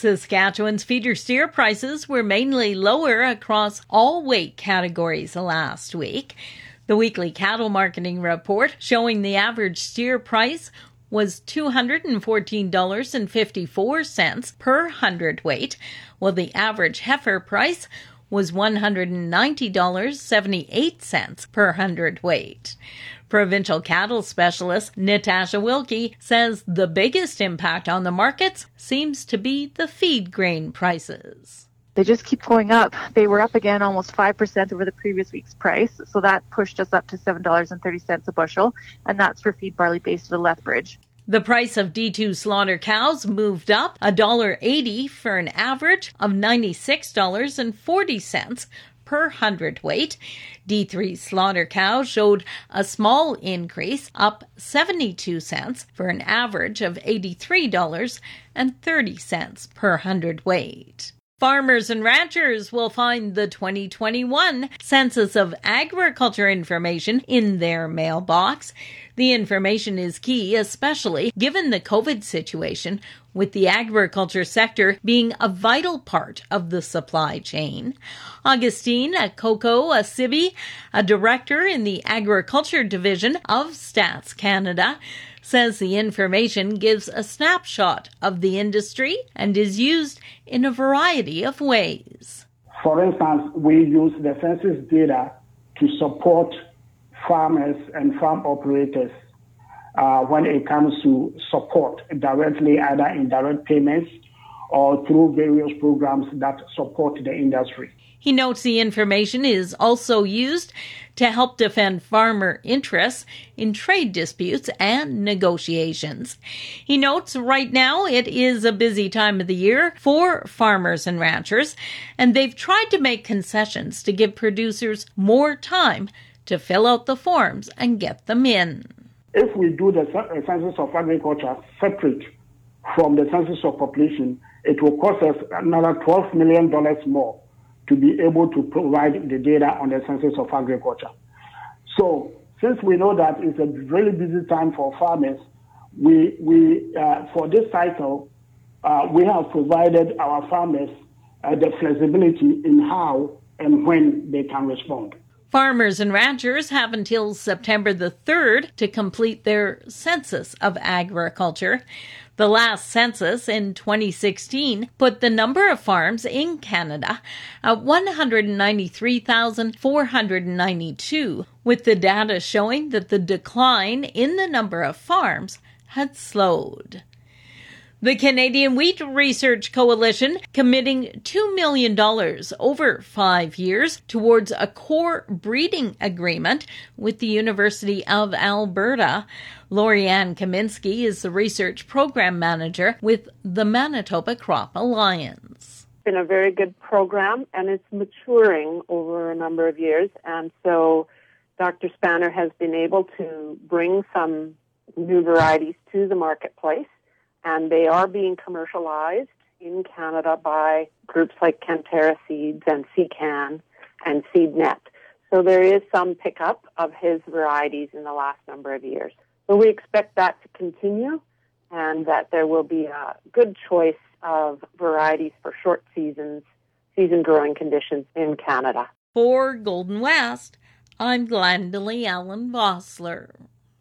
Saskatchewan's feeder steer prices were mainly lower across all weight categories last week. The weekly cattle marketing report showing the average steer price was $214.54 per hundredweight, while the average heifer price was $190.78 per hundredweight. Provincial cattle specialist Natasha Wilkie says the biggest impact on the markets seems to be the feed grain prices. They just keep going up. They were up again almost 5% over the previous week's price. So that pushed us up to $7.30 a bushel. And that's for feed barley based at Lethbridge. The price of D2 slaughter cows moved up $1.80 for an average of $96.40 per hundredweight. D3 slaughter cow showed a small increase, up 72 cents for an average of $83.30 per hundredweight. Farmers and ranchers will find the 2021 Census of Agriculture information in their mailbox. The information is key, especially given the COVID situation, with the agriculture sector being a vital part of the supply chain. Augustine Akuoko-Asibey, a director in the Agriculture Division of Stats Canada, says the information gives a snapshot of the industry and is used in a variety of ways. For instance, we use the census data to support farmers and farm operators uh, when it comes to support directly, either in direct payments or through various programs that support the industry. He notes the information is also used to help defend farmer interests in trade disputes and negotiations. He notes right now it is a busy time of the year for farmers and ranchers, and they've tried to make concessions to give producers more time to fill out the forms and get them in. If we do the uh, census of agriculture separate from the census of population, it will cost us another $12 million more to be able to provide the data on the census of agriculture. So, since we know that it's a really busy time for farmers, we, we uh, for this cycle, uh, we have provided our farmers uh, the flexibility in how and when they can respond. Farmers and ranchers have until September the 3rd to complete their census of agriculture. The last census in 2016 put the number of farms in Canada at 193,492, with the data showing that the decline in the number of farms had slowed. The Canadian Wheat Research Coalition committing $2 million over five years towards a core breeding agreement with the University of Alberta. Lorianne Kaminski is the research program manager with the Manitoba Crop Alliance. It's been a very good program and it's maturing over a number of years. And so Dr. Spaner has been able to bring some new varieties to the marketplace and they are being commercialized in Canada by groups like Canterra Seeds and SeCan and SeedNet. So there is some pickup of his varieties in the last number of years. So we expect that to continue and that there will be a good choice of varieties for short seasons, season growing conditions in Canada. For Golden West, I'm Glendalee Allen Vossler.